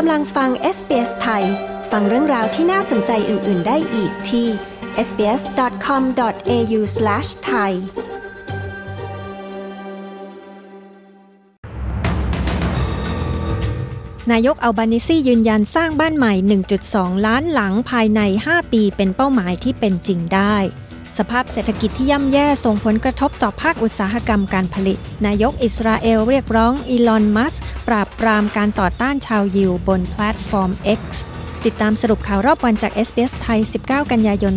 กำลังฟัง SBS ไทย ฟังเรื่องราวที่น่าสนใจอื่น ๆ ได้อีกที่ sbs.com.au/thai นายกอัลบานิซียืนยันสร้างบ้านใหม่ 1.2 ล้านหลังภายใน 5 ปีเป็นเป้าหมายที่เป็นจริงได้ สภาพเศรษฐกิจที่ย่ำแย่ส่งผลกระทบต่อภาคอุตสาหกรรมการผลิต นายกอิสราเอลเรียกร้องอีลอน มัสก์ปราบปรามการต่อต้านชาวยิวบนแพลตฟอร์ม X ติดตามสรุปข่าวรอบวันจาก SBS ไทย 19 กันยายน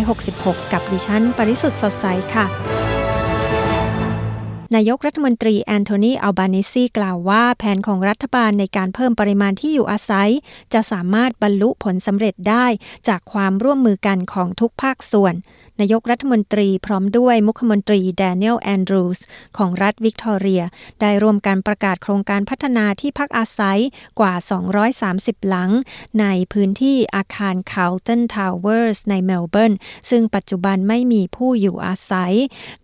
2566 กับดิฉัน ปริสุทธ์สดใสค่ะนายกรัฐมนตรีแอนโทนี อัลบานิซีกล่าวว่าแผนของรัฐบาลในการเพิ่มปริมาณที่อยู่อาศัย จะสามารถบรรลุผลสำเร็จได้จากความร่วมมือกันของทุกภาคส่วน นายกรัฐมนตรีพร้อมด้วยมุขมนตรีแดเนียลแอนดรูสของรัฐวิกตอเรีย ได้ร่วมกันประกาศโครงการพัฒนาที่พักอาศัยกว่า 230 หลัง ในพื้นที่อาคารคาร์ลตันทาวเวอร์สในเมลเบิร์น ซึ่งปัจจุบันไม่มีผู้อยู่อาศัย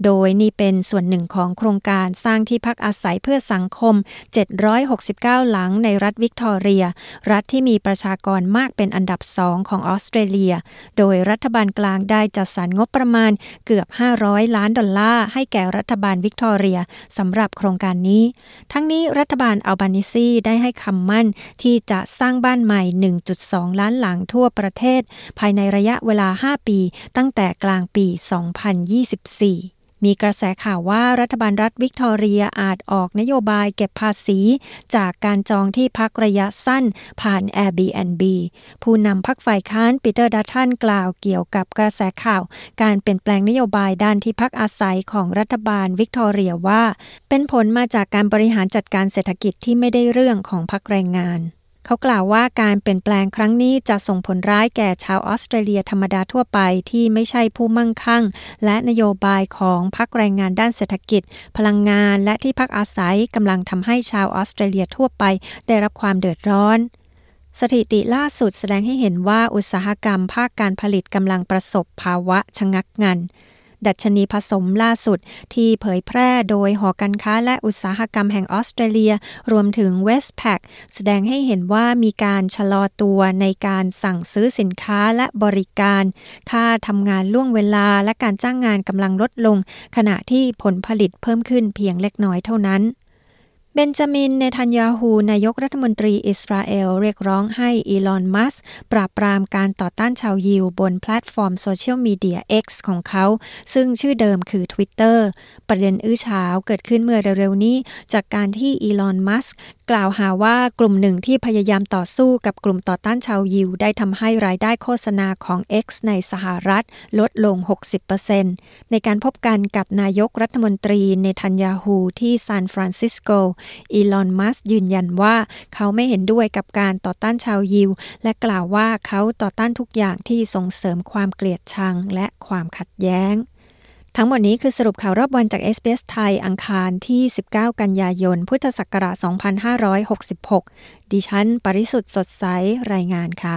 โดยนี่เป็นส่วนหนึ่งของโครงการสร้างที่พักอาศัยเพื่อสังคม 769 หลังในรัฐวิกตอเรีย รัฐที่มีประชากรมากเป็นอันดับสองของออสเตรเลีย โดยรัฐบาลกลางได้จัดสรรงบประมาณเกือบ 500 ล้านดอลลาร์ให้แก่รัฐบาลวิกตอเรียสำหรับโครงการนี้ ทั้งนี้รัฐบาลอัลบานิซีได้ให้คำมั่นที่จะสร้างบ้านใหม่ 1.2 ล้านหลังทั่วประเทศ ภายในระยะเวลา 5 ปี ตั้งแต่กลางปี 2024 มีกระแสข่าวว่ารัฐบาลรัฐวิกตอเรียอาจออกนโยบายเก็บภาษี จากการจองที่พักระยะสั้นผ่าน Airbnb ผู้นำพรรคฝ่ายค้านปีเตอร์ดัตตันกล่าวเกี่ยวกับกระแสข่าว การเปลี่ยนแปลงนโยบายด้านที่พักอาศัยของรัฐบาลวิกตอเรียว่า เป็นผลมาจากการบริหารจัดการเศรษฐกิจที่ไม่ได้เรื่องของพรรคแรงงาน เขากล่าวว่าการเปลี่ยนแปลงครั้งนี้จะส่งผลร้ายแก่ชาวออสเตรเลียธรรมดาทั่วไปที่ไม่ใช่ผู้มั่งคั่ง และนโยบายของพรรคแรงงานด้านเศรษฐกิจ พลังงานและที่พักอาศัยกำลังทำให้ชาวออสเตรเลียทั่วไป ได้รับความเดือดร้อนสถิติล่าสุดแสดงให้เห็นว่าอุตสาหกรรมภาคการผลิตกำลังประสบภาวะชะงักงัน ดัชนีผสมล่าสุดที่เผยแพร่โดยหอการค้าและอุตสาหกรรมแห่งออสเตรเลีย รวมถึง Westpac แสดงให้เห็นว่ามีการชะลอตัวในการสั่งซื้อสินค้าและบริการ ค่าทำงานล่วงเวลาและการจ้างงานกำลังลดลง ขณะที่ผลผลิตเพิ่มขึ้นเพียงเล็กน้อยเท่านั้น เบนจามิน เนทันยาฮูนายกรัฐมนตรีอิสราเอล เรียกร้องให้อีลอน มัสก์ปราบปรามการต่อต้านชาวยิวบนแพลตฟอร์มโซเชียลมีเดีย X ของเขา ซึ่งชื่อเดิมคือ Twitter ประเด็นอื้อฉาวเกิดขึ้นเมื่อเร็วๆ นี้ จากการที่อีลอน มัสก์กล่าวหาว่ากลุ่มหนึ่งที่พยายามต่อสู้กับกลุ่มต่อต้านชาวยิว ได้ทำให้รายได้โฆษณาของ X ในสหรัฐ ลดลง 60%ในการพบกันกับนายกรัฐมนตรี เนทันยาฮูที่ซานฟรานซิสโกอีลอนมัสยืนยันว่าเขาไม่เห็นด้วยกับการต่อต้านชาวยิว และกล่าวว่าเขาต่อต้านทุกอย่างที่ส่งเสริมความเกลียดชังและความขัดแย้งทั้งหมดนี้คือสรุปข่าวรอบวันจากเอสเปสไทย อังคารที่ 19 กันยายน พุทธศักราช 2566 ดิฉัน ปริสุทธ์สดใส รายงานค่ะ